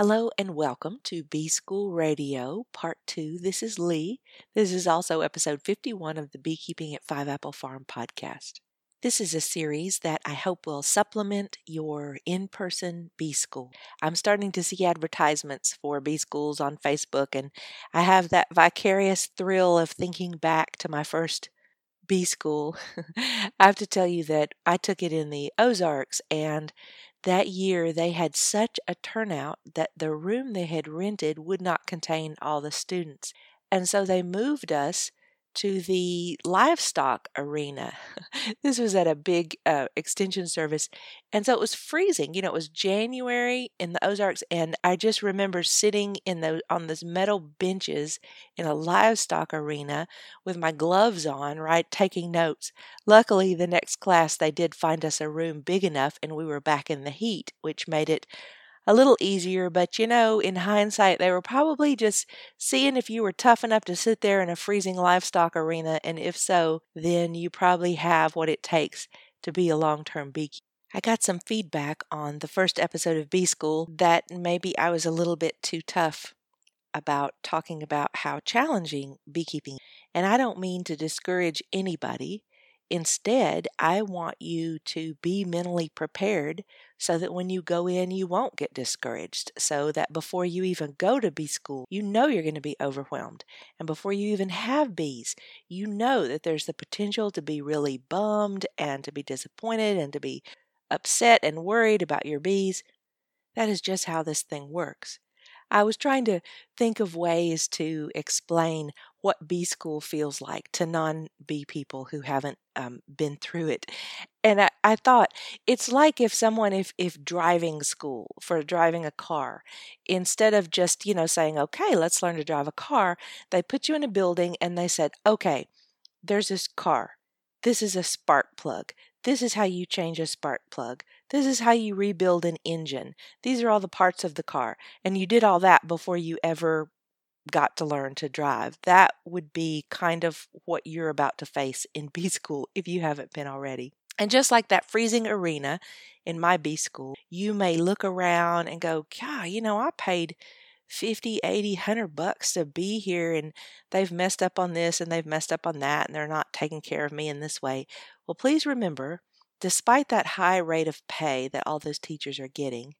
Hello and welcome to Bee School Radio Part 2. This is Lee. This is also episode 51 of the Beekeeping at Five Apple Farm podcast. This is a series that I hope will supplement your in person bee school. I'm starting to see advertisements for bee schools on Facebook, and I have that vicarious thrill of thinking back to my first bee school. I have to tell you that I took it in the Ozarks, and that year they had such a turnout that the room they had rented would not contain all the students. And so they moved us to the livestock arena. this was at a big uh, extension service. And so it was freezing. You know, it was January in the Ozarks. And I just remember sitting in the, on those metal benches in a livestock arena with my gloves on, right, taking notes. Luckily, the next class, they did find us a room big enough and we were back in the heat, which made it a little easier, but you know, in hindsight, they were probably just seeing if you were tough enough to sit there in a freezing livestock arena, and if so, then you probably have what it takes to be a long term beekeeper. I got some feedback on the first episode of Bee School that maybe I was a little bit too tough about talking about how challenging beekeeping. And I don't mean to discourage anybody. Instead, I want you to be mentally prepared so that when you go in, you won't get discouraged. So that before you even go to bee school, you know you're going to be overwhelmed. And before you even have bees, you know that there's the potential to be really bummed and to be disappointed and to be upset and worried about your bees. That is just how this thing works. I was trying to think of ways to explain what bee school feels like to non bee people who haven't um, been through it. And I, I thought it's like if someone, if, if driving school for driving a car, instead of just, you know, saying, okay, let's learn to drive a car, they put you in a building and they said, okay, there's this car. This is a spark plug. This is how you change a spark plug. This is how you rebuild an engine. These are all the parts of the car. And you did all that before you ever got to learn to drive. That would be kind of what you're about to face in bee school if you haven't been already. And just like that freezing arena in my bee school, you may look around and go, God, you know, I paid 50, 80, 100 bucks to be here and they've messed up on this and they've messed up on that and they're not taking care of me in this way. Well, please remember, despite that high rate of pay that all those teachers are getting,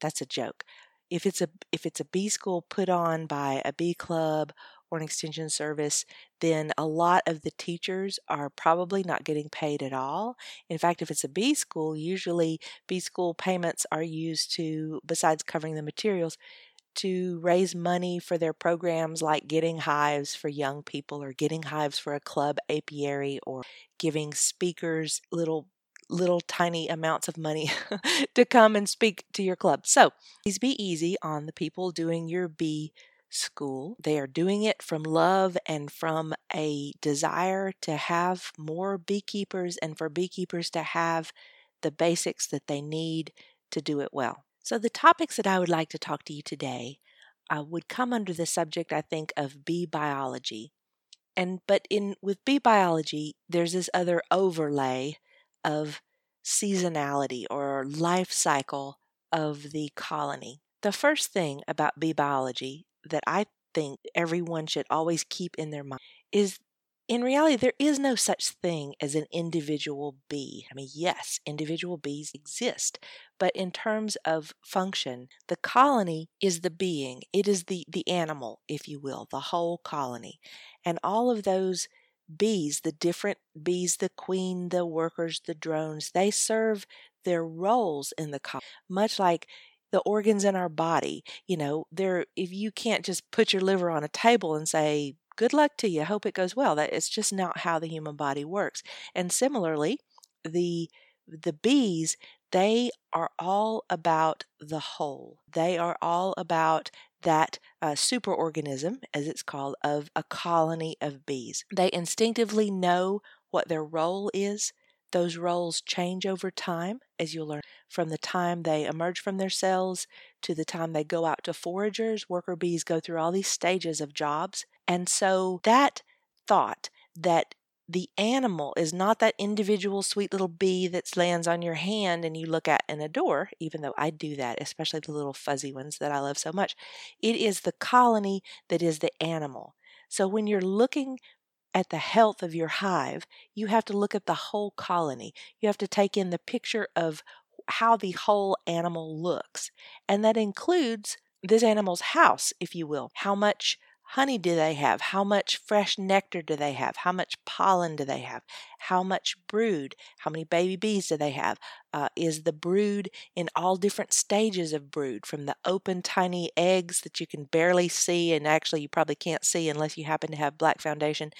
that's a joke if it's a if it's a bee school put on by a bee club or an extension service, then a lot of the teachers are probably not getting paid at all. In fact, if it's a bee school, usually bee school payments are used to, besides covering the materials, to raise money for their programs like getting hives for young people or getting hives for a club apiary or giving speakers little little tiny amounts of money to come and speak to your club. So please be easy on the people doing your bee school. They are doing it from love and from a desire to have more beekeepers and for beekeepers to have the basics that they need to do it well. So, the topics that I would like to talk to you today uh, would come under the subject, I think, of bee biology. And but in with bee biology, there's this other overlay of seasonality or life cycle of the colony. The first thing about bee biology that I think everyone should always keep in their mind is in reality, there is no such thing as an individual bee. I mean, yes, individual bees exist, but in terms of function, the colony is the being, it is the, the animal, if you will, the whole colony. And all of those bees, the different bees, the queen, the workers, the drones, they serve their roles in the colony, much like the organs in our body. You know, there if you can't just put your liver on a table and say, good luck to you, hope it goes well. That it's just not how the human body works. And similarly, the the bees, they are all about the whole. They are all about that uh, superorganism, as it's called, of a colony of bees. They instinctively know what their role is. Those roles change over time, as you'll learn from the time they emerge from their cells to the time they go out to foragers. Worker bees go through all these stages of jobs. And so that thought that the animal is not that individual sweet little bee that lands on your hand and you look at and adore, even though I do that, especially the little fuzzy ones that I love so much. It is the colony that is the animal. So when you're looking at the health of your hive, you have to look at the whole colony. You have to take in the picture of how the whole animal looks. And that includes this animal's house, if you will. How much honey do they have? How much fresh nectar do they have? How much pollen do they have? How much brood? How many baby bees do they have? Uh, is the brood in all different stages of brood, from the open tiny eggs that you can barely see, and actually you probably can't see unless you happen to have black foundation,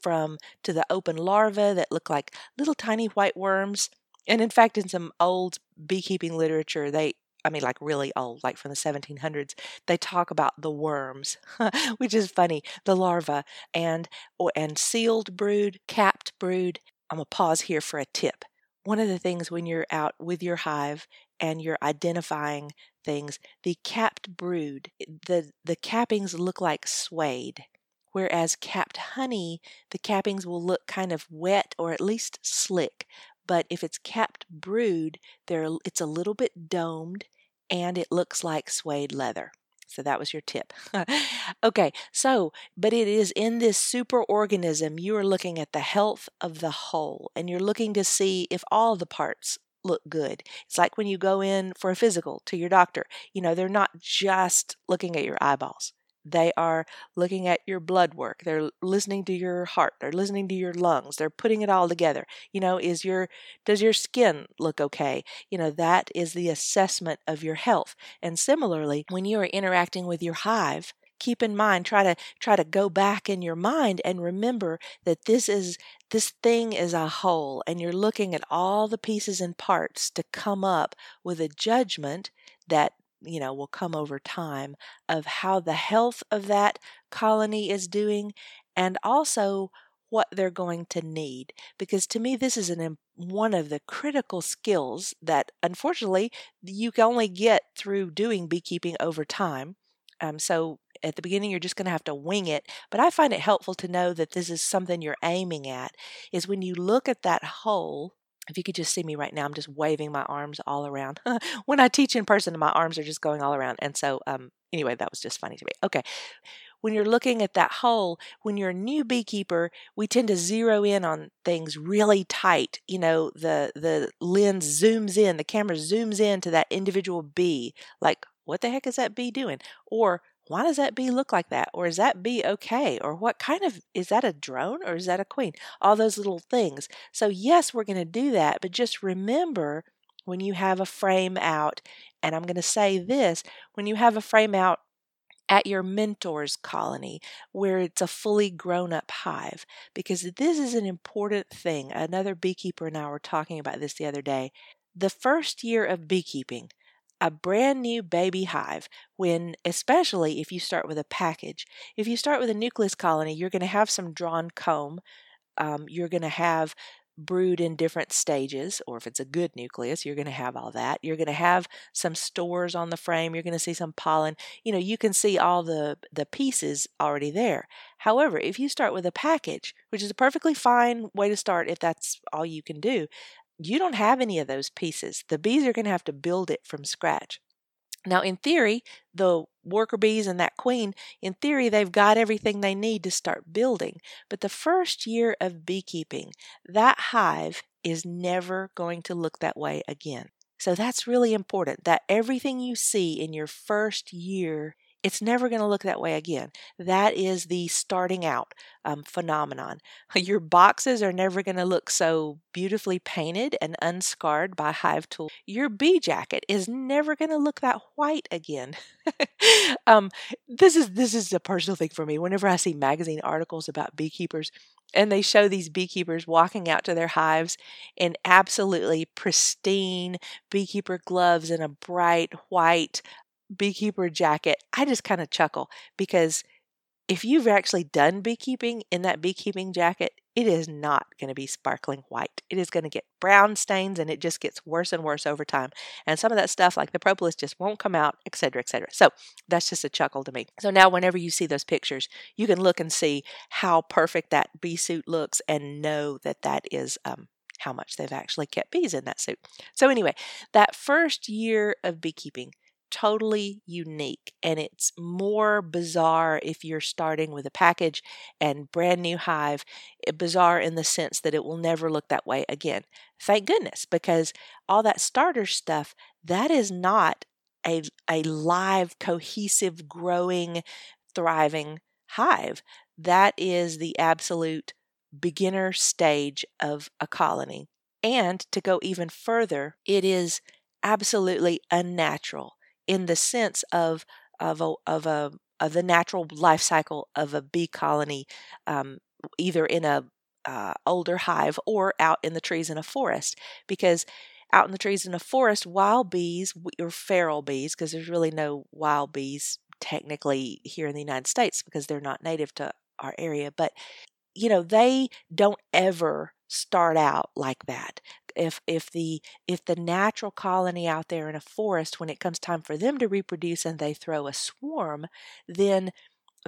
from to the open larvae that look like little tiny white worms. And in fact, in some old beekeeping literature, they I mean, like really old, like from the 1700s, they talk about the worms, which is funny, the larva, and and sealed brood, capped brood. I'm gonna pause here for a tip. One of the things when you're out with your hive and you're identifying things, the capped brood, the the cappings look like suede. Whereas capped honey, the cappings will look kind of wet or at least slick but if it's capped brood, there it's a little bit domed and it looks like suede leather. So that was your tip. okay, so, but it is in this super organism, you are looking at the health of the whole and you're looking to see if all the parts look good. It's like when you go in for a physical to your doctor, you know, they're not just looking at your eyeballs. They are looking at your blood work. They're listening to your heart. They're listening to your lungs. They're putting it all together. You know, is your does your skin look okay? You know, that is the assessment of your health. And similarly, when you are interacting with your hive, keep in mind try to try to go back in your mind and remember that this is this thing is a whole and you're looking at all the pieces and parts to come up with a judgment that you know, will come over time of how the health of that colony is doing and also what they're going to need. Because to me, this is an, one of the critical skills that unfortunately you can only get through doing beekeeping over time. Um, so at the beginning, you're just going to have to wing it. But I find it helpful to know that this is something you're aiming at, is when you look at that whole if you could just see me right now, I'm just waving my arms all around. when I teach in person, my arms are just going all around. And so, um, anyway, that was just funny to me. Okay. When you're looking at that whole, when you're a new beekeeper, we tend to zero in on things really tight. You know, the the lens zooms in, the camera zooms in to that individual bee. Like, what the heck is that bee doing? Or why does that bee look like that? Or is that bee okay? Or what kind of is that a drone or is that a queen? All those little things. So, yes, we're going to do that, but just remember when you have a frame out, and I'm going to say this when you have a frame out at your mentor's colony where it's a fully grown up hive, because this is an important thing. Another beekeeper and I were talking about this the other day. The first year of beekeeping, a brand new baby hive when especially if you start with a package. If you start with a nucleus colony you're going to have some drawn comb um, you're going to have brood in different stages or if it's a good nucleus you're going to have all that. You're going to have some stores on the frame you're going to see some pollen. You know you can see all the the pieces already there. However if you start with a package which is a perfectly fine way to start if that's all you can do you don't have any of those pieces. The bees are going to have to build it from scratch. Now, in theory, the worker bees and that queen, in theory, they've got everything they need to start building. But the first year of beekeeping, that hive is never going to look that way again. So that's really important that everything you see in your first year it's never going to look that way again. That is the starting out um, phenomenon. Your boxes are never going to look so beautifully painted and unscarred by hive tool. Your bee jacket is never going to look that white again. um, this is this is a personal thing for me. Whenever I see magazine articles about beekeepers, and they show these beekeepers walking out to their hives in absolutely pristine beekeeper gloves and a bright white beekeeper jacket, I just kind of chuckle because if you've actually done beekeeping in that beekeeping jacket, it is not going to be sparkling white. It is going to get brown stains and it just gets worse and worse over time. And some of that stuff, like the propolis, just won't come out, etc., etc. So that's just a chuckle to me. So now, whenever you see those pictures, you can look and see how perfect that bee suit looks and know that that is um, how much they've actually kept bees in that suit. So, anyway, that first year of beekeeping, totally unique and it's more bizarre if you're starting with a package and brand new hive eh, bizarre in the sense that it will never look that way again. Thank goodness because all that starter stuff that is not a, a live cohesive growing thriving hive. That is the absolute beginner stage of a colony. And to go even further it is absolutely unnatural in the sense of of a of a of the natural life cycle of a bee colony, um, either in a uh, older hive or out in the trees in a forest, because out in the trees in a forest, wild bees or feral bees, because there's really no wild bees technically here in the United States because they're not native to our area, but you know they don't ever start out like that if if the if the natural colony out there in a forest when it comes time for them to reproduce and they throw a swarm then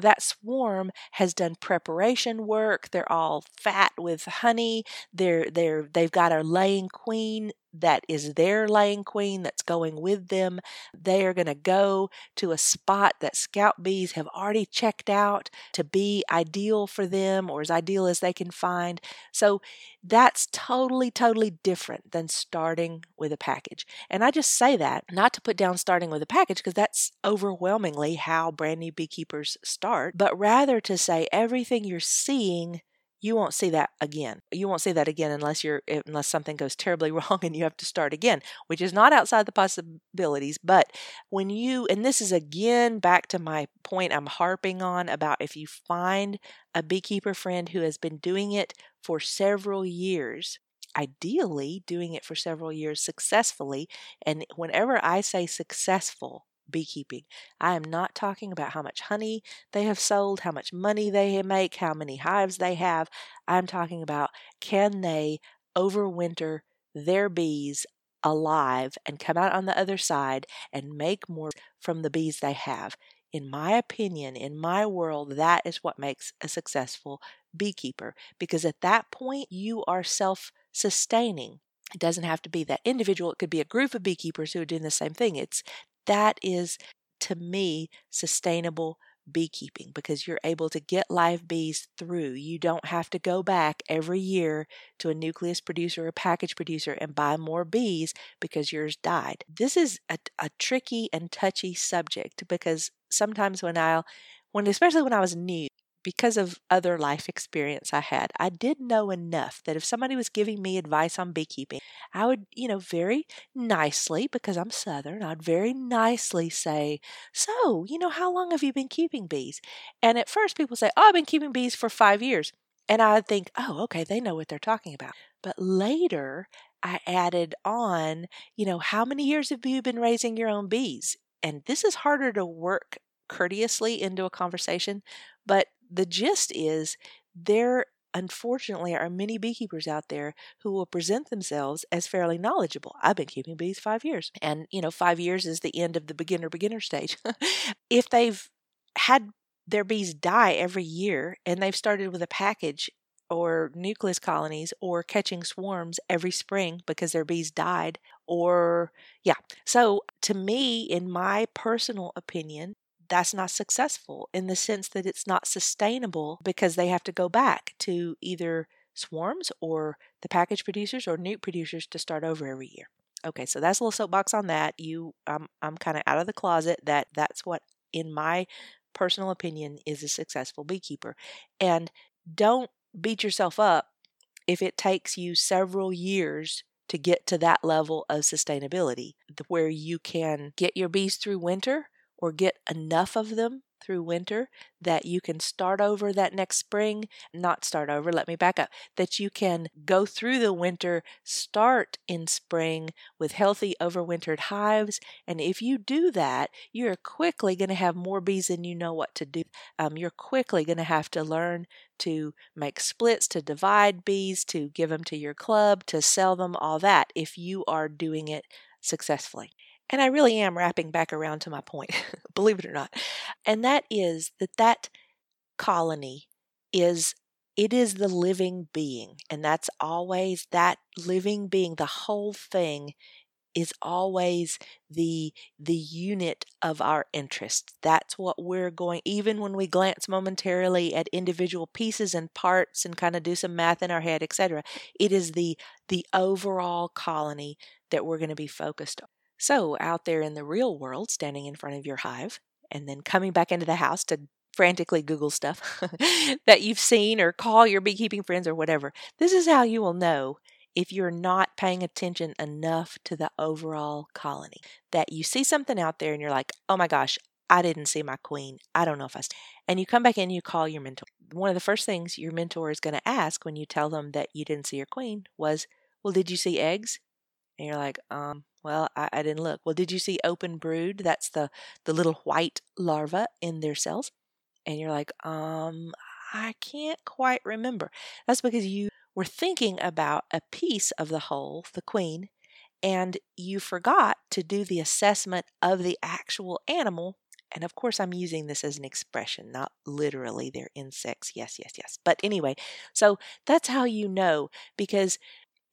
that swarm has done preparation work. They're all fat with honey. They're they're they've got a laying queen that is their laying queen that's going with them. They are going to go to a spot that scout bees have already checked out to be ideal for them or as ideal as they can find. So that's totally, totally different than starting with a package. And I just say that not to put down starting with a package because that's overwhelmingly how brand new beekeepers start, but rather to say everything you're seeing you won't see that again. You won't see that again unless you're eh, unless something goes terribly wrong and you have to start again, which is not outside the possibilities. But when you and this is again back to my point I'm harping on about if you find a beekeeper friend who has been doing it for several years, ideally doing it for several years successfully, and whenever I say successful, beekeeping. I am not talking about how much honey they have sold, how much money they make, how many hives they have. I'm talking about can they overwinter their bees alive and come out on the other side and make more from the bees they have. In my opinion, in my world, that is what makes a successful beekeeper because at that point you are self sustaining. It doesn't have to be that individual, it could be a group of beekeepers who are doing the same thing. It's that is, to me, sustainable beekeeping because you're able to get live bees through. You don't have to go back every year to a nucleus producer or package producer and buy more bees because yours died. This is a, a tricky and touchy subject because sometimes when I'll when especially when I was new, because of other life experience I had, I did know enough that if somebody was giving me advice on beekeeping, I would, you know, very nicely, because I'm Southern, I'd very nicely say, So, you know, how long have you been keeping bees? And at first people say, Oh, I've been keeping bees for five years. And I would think, Oh, okay, they know what they're talking about. But later, I added on, you know, how many years have you been raising your own bees? And this is harder to work courteously into a conversation, but the gist is there unfortunately are many beekeepers out there who will present themselves as fairly knowledgeable. I've been keeping bees 5 years and you know 5 years is the end of the beginner beginner stage. if they've had their bees die every year and they've started with a package or nucleus colonies or catching swarms every spring because their bees died or yeah. So to me in my personal opinion that's not successful in the sense that it's not sustainable because they have to go back to either swarms or the package producers or nuc producers to start over every year. Okay, so that's a little soapbox on that. You, I'm, I'm kind of out of the closet that that's what, in my personal opinion, is a successful beekeeper. And don't beat yourself up if it takes you several years to get to that level of sustainability where you can get your bees through winter or get enough of them through winter, that you can start over that next spring, not start over, let me back up, that you can go through the winter, start in spring with healthy overwintered hives. And if you do that, you're quickly going to have more bees than you know what to do. Um, you're quickly going to have to learn to make splits, to divide bees, to give them to your club, to sell them, all that, if you are doing it successfully. And I really am wrapping back around to my point, believe it or not. And that is that that colony is it is the living being and that's always that living being the whole thing is always the the unit of our interest that's what we're going even when we glance momentarily at individual pieces and parts and kind of do some math in our head etc it is the the overall colony that we're going to be focused on so, out there in the real world, standing in front of your hive, and then coming back into the house to frantically Google stuff that you've seen or call your beekeeping friends or whatever, this is how you will know if you're not paying attention enough to the overall colony. That you see something out there and you're like, oh my gosh, I didn't see my queen. I don't know if I. St-. And you come back in, you call your mentor. One of the first things your mentor is going to ask when you tell them that you didn't see your queen was, well, did you see eggs? And you're like, um, well, I, I didn't look. Well, did you see open brood? That's the the little white larva in their cells. And you're like, um, I can't quite remember. That's because you were thinking about a piece of the whole, the queen, and you forgot to do the assessment of the actual animal. And of course, I'm using this as an expression, not literally they're insects. Yes, yes, yes. But anyway, so that's how you know because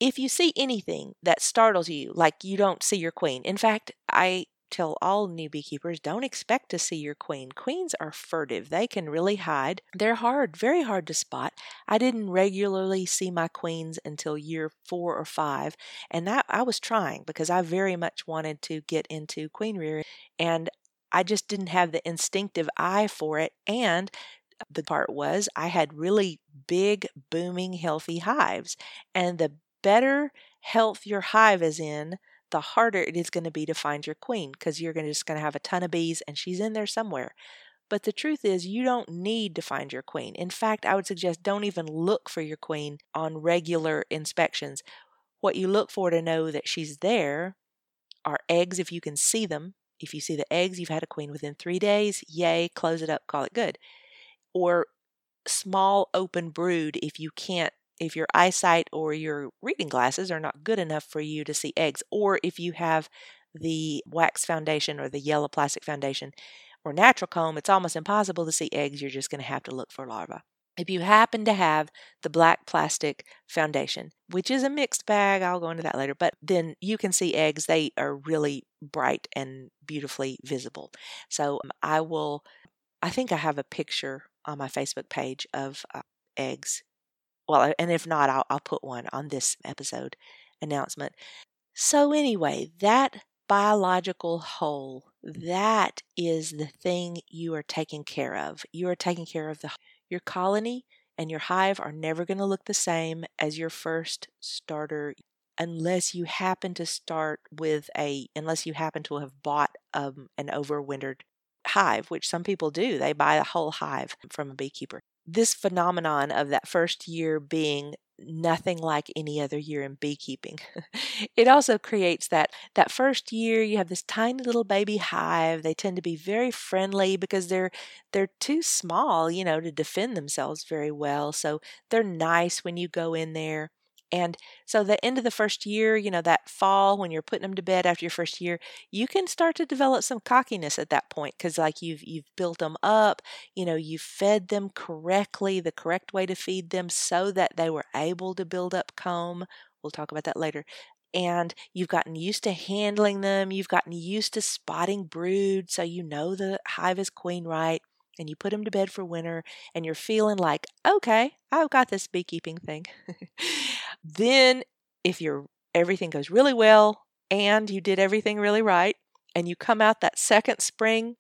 if you see anything that startles you, like you don't see your queen, in fact, I tell all new beekeepers don't expect to see your queen. Queens are furtive, they can really hide. They're hard, very hard to spot. I didn't regularly see my queens until year four or five, and that I was trying because I very much wanted to get into queen rearing, and I just didn't have the instinctive eye for it. And the part was I had really big, booming, healthy hives, and the better health your hive is in, the harder it is going to be to find your queen because you're gonna, just going to have a ton of bees and she's in there somewhere. But the truth is, you don't need to find your queen. In fact, I would suggest don't even look for your queen on regular inspections. What you look for to know that she's there are eggs if you can see them. If you see the eggs, you've had a queen within three days, yay, close it up, call it good. Or small open brood if you can't if your eyesight or your reading glasses are not good enough for you to see eggs, or if you have the wax foundation or the yellow plastic foundation or natural comb, it's almost impossible to see eggs. You're just going to have to look for larvae. If you happen to have the black plastic foundation, which is a mixed bag, I'll go into that later, but then you can see eggs. They are really bright and beautifully visible. So um, I will, I think I have a picture on my Facebook page of uh, eggs well, and if not, I'll, I'll put one on this episode announcement. So, anyway, that biological whole, that is the thing you are taking care of. You are taking care of the your colony and your hive are never going to look the same as your first starter unless you happen to start with a unless you happen to have bought um, an overwintered hive, which some people do. They buy a whole hive from a beekeeper this phenomenon of that first year being nothing like any other year in beekeeping. it also creates that that first year you have this tiny little baby hive. They tend to be very friendly because they're they're too small, you know, to defend themselves very well. So they're nice when you go in there. And so the end of the first year, you know, that fall when you're putting them to bed after your first year, you can start to develop some cockiness at that point cuz like you've you've built them up, you know, you fed them correctly, the correct way to feed them so that they were able to build up comb. We'll talk about that later and you've gotten used to handling them, you've gotten used to spotting brood, so you know the hive is queen right and you put them to bed for winter and you're feeling like, okay, I've got this beekeeping thing. then if you're everything goes really well and you did everything really right and you come out that second spring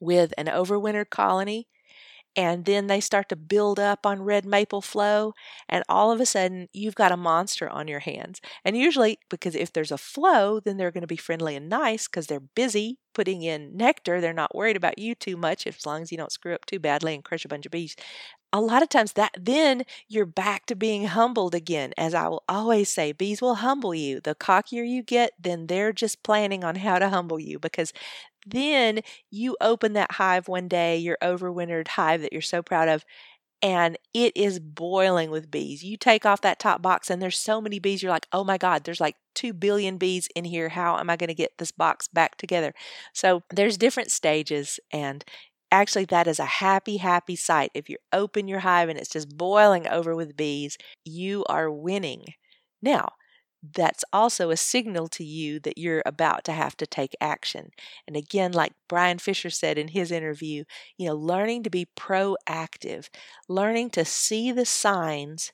with an overwintered colony and then they start to build up on red maple flow and all of a sudden you've got a monster on your hands. And usually because if there's a flow then they're going to be friendly and nice because they're busy putting in nectar they're not worried about you too much as long as you don't screw up too badly and crush a bunch of bees a lot of times that then you're back to being humbled again as i will always say bees will humble you the cockier you get then they're just planning on how to humble you because then you open that hive one day, your overwintered hive that you're so proud of, and it is boiling with bees. You take off that top box, and there's so many bees. You're like, oh my God, there's like 2 billion bees in here. How am I going to get this box back together? So there's different stages, and actually, that is a happy, happy sight. If you open your hive and it's just boiling over with bees, you are winning. Now, that's also a signal to you that you're about to have to take action. And again, like Brian Fisher said in his interview, you know, learning to be proactive, learning to see the signs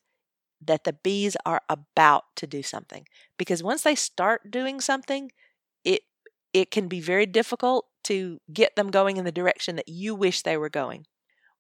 that the bees are about to do something. Because once they start doing something, it it can be very difficult to get them going in the direction that you wish they were going.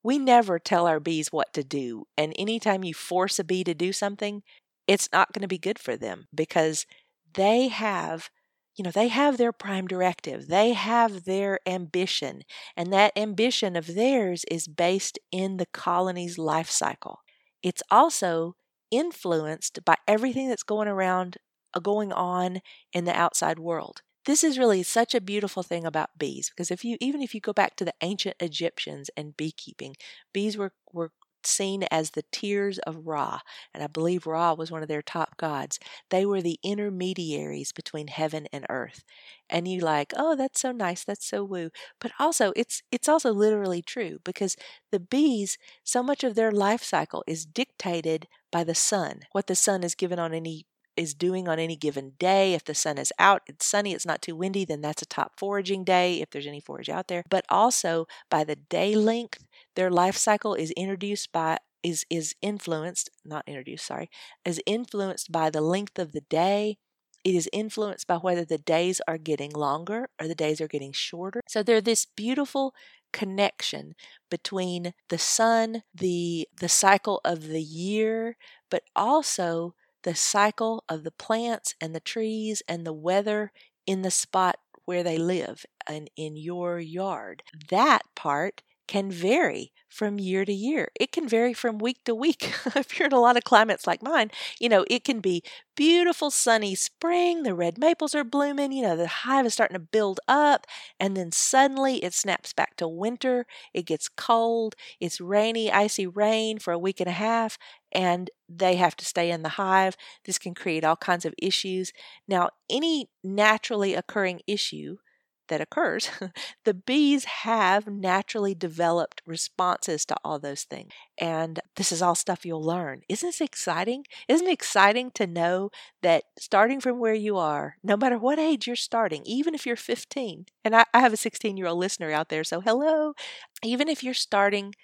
We never tell our bees what to do, and anytime you force a bee to do something, it's not going to be good for them because they have you know they have their prime directive they have their ambition and that ambition of theirs is based in the colony's life cycle it's also influenced by everything that's going around uh, going on in the outside world this is really such a beautiful thing about bees because if you even if you go back to the ancient Egyptians and beekeeping bees were were seen as the tears of Ra, and I believe Ra was one of their top gods. They were the intermediaries between heaven and earth. And you like, oh, that's so nice, that's so woo. But also it's it's also literally true because the bees, so much of their life cycle is dictated by the sun, what the sun is given on any is doing on any given day. If the sun is out, it's sunny, it's not too windy, then that's a top foraging day if there's any forage out there. But also by the day length, their life cycle is introduced by is is influenced, not introduced, sorry, is influenced by the length of the day. It is influenced by whether the days are getting longer or the days are getting shorter. So there's this beautiful connection between the sun, the the cycle of the year, but also the cycle of the plants and the trees and the weather in the spot where they live and in your yard. That part can vary from year to year. It can vary from week to week. if you're in a lot of climates like mine, you know, it can be beautiful sunny spring, the red maples are blooming, you know, the hive is starting to build up, and then suddenly it snaps back to winter. It gets cold, it's rainy, icy rain for a week and a half, and they have to stay in the hive. This can create all kinds of issues. Now, any naturally occurring issue that occurs, the bees have naturally developed responses to all those things. And this is all stuff you'll learn. Isn't this exciting? Isn't it exciting to know that starting from where you are, no matter what age you're starting, even if you're 15, and I, I have a 16 year old listener out there, so hello, even if you're starting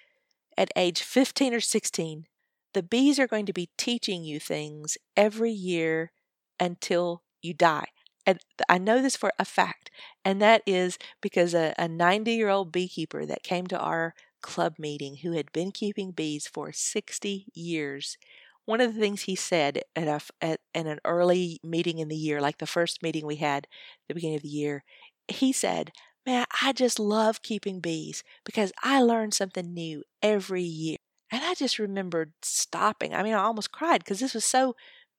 at age 15 or 16, the bees are going to be teaching you things every year until you die. And I know this for a fact, and that is because a 90 year old beekeeper that came to our club meeting who had been keeping bees for 60 years. One of the things he said at, a, at, at an early meeting in the year, like the first meeting we had at the beginning of the year, he said, Man, I just love keeping bees because I learn something new every year. And I just remembered stopping. I mean, I almost cried because this was so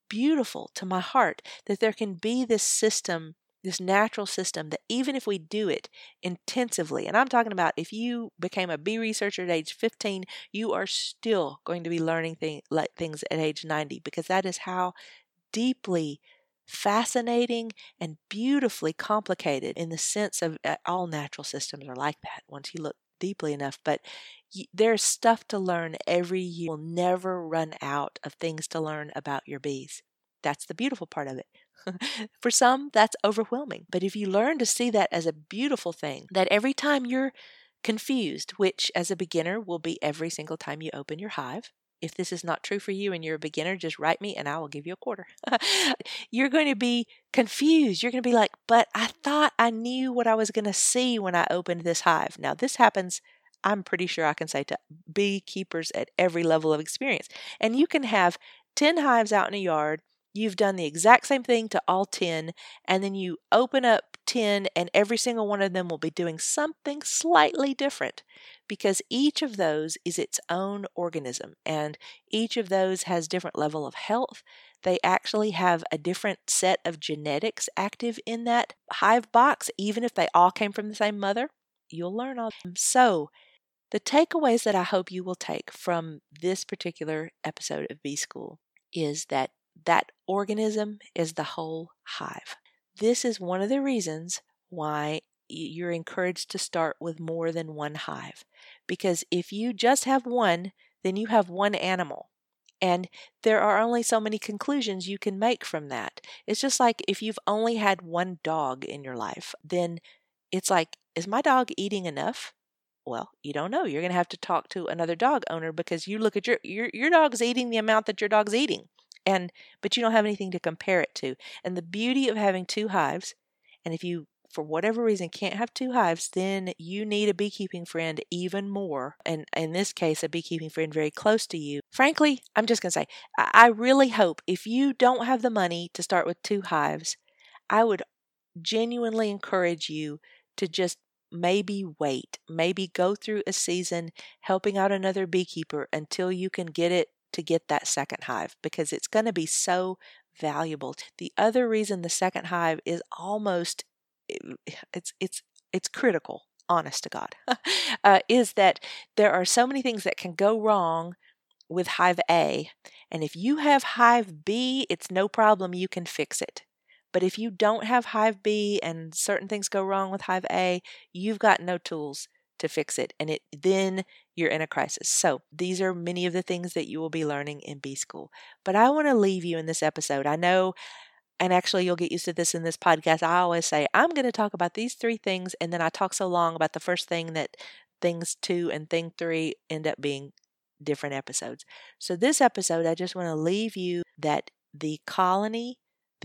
beautiful to my heart that there can be this system, this natural system that even if we do it intensively, and I'm talking about if you became a bee researcher at age 15, you are still going to be learning thing, like things at age 90 because that is how deeply fascinating and beautifully complicated in the sense of uh, all natural systems are like that once you look deeply enough but there's stuff to learn every year. You'll never run out of things to learn about your bees. That's the beautiful part of it. For some, that's overwhelming. But if you learn to see that as a beautiful thing, that every time you're confused, which as a beginner will be every single time you open your hive, if this is not true for you and you're a beginner, just write me and I will give you a quarter. you're going to be confused. You're going to be like, but I thought I knew what I was going to see when I opened this hive. Now, this happens I'm pretty sure I can say to beekeepers at every level of experience. And you can have 10 hives out in a yard. You've done the exact same thing to all 10, and then you open up 10, and every single one of them will be doing something slightly different because each of those is its own organism, and each of those has different level of health. They actually have a different set of genetics active in that hive box, even if they all came from the same mother. You'll learn all. So, the takeaways that I hope you will take from this particular episode of Bee School is that that organism is the whole hive. This is one of the reasons why you're encouraged to start with more than one hive. Because if you just have one, then you have one animal. And there are only so many conclusions you can make from that. It's just like if you've only had one dog in your life, then it's like, is my dog eating enough? Well, you don't know. You're going to have to talk to another dog owner because you look at your your your dog's eating the amount that your dog's eating. And but you don't have anything to compare it to. And the beauty of having two hives, and if you for whatever reason can't have two hives, then you need a beekeeping friend even more. And in this case, a beekeeping friend very close to you. Frankly, I'm just going to say, I really hope if you don't have the money to start with two hives, I would genuinely encourage you to just maybe wait, maybe go through a season helping out another beekeeper until you can get it to get that second hive because it's going to be so valuable. The other reason the second hive is almost it's it's it's critical honest to god uh, is that there are so many things that can go wrong with hive a and if you have hive b it's no problem you can fix it but if you don't have hive b and certain things go wrong with hive a you've got no tools to fix it and it then you're in a crisis. So these are many of the things that you will be learning in bee school. But i want to leave you in this episode. I know and actually you'll get used to this in this podcast i always say i'm going to talk about these three things and then i talk so long about the first thing that things two and thing three end up being different episodes. So this episode i just want to leave you that the colony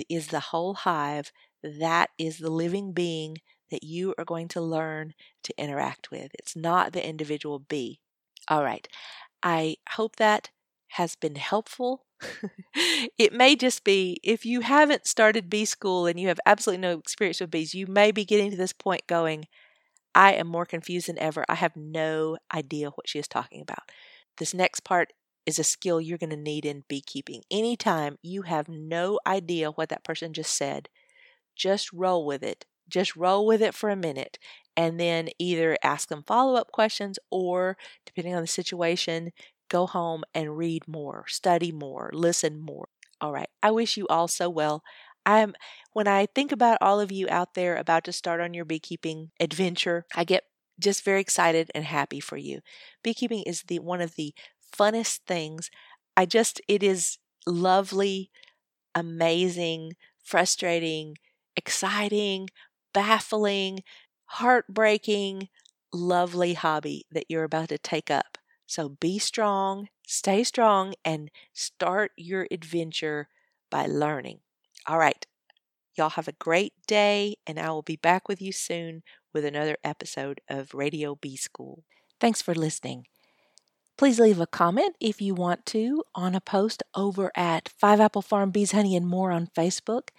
is the whole hive that is the living being that you are going to learn to interact with it's not the individual bee all right i hope that has been helpful it may just be if you haven't started bee school and you have absolutely no experience with bees, you may be getting to this point going, I am more confused than ever. I have no idea what she is talking about. This next part is a skill you're going to need in beekeeping. Anytime you have no idea what that person just said, just roll with it. Just roll with it for a minute and then either ask them follow up questions or, depending on the situation, go home and read more, study more, listen more. All right. I wish you all so well. I'm when I think about all of you out there about to start on your beekeeping adventure, I get just very excited and happy for you. Beekeeping is the one of the funnest things. I just it is lovely, amazing, frustrating, exciting, baffling, heartbreaking, lovely hobby that you're about to take up. So be strong, stay strong, and start your adventure by learning. All right. Y'all have a great day, and I will be back with you soon with another episode of Radio Bee School. Thanks for listening. Please leave a comment if you want to on a post over at Five Apple Farm Bees, Honey, and More on Facebook.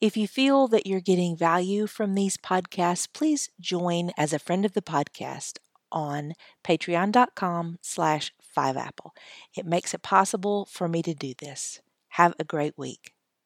If you feel that you're getting value from these podcasts, please join as a friend of the podcast on patreon.com slash 5apple. It makes it possible for me to do this. Have a great week.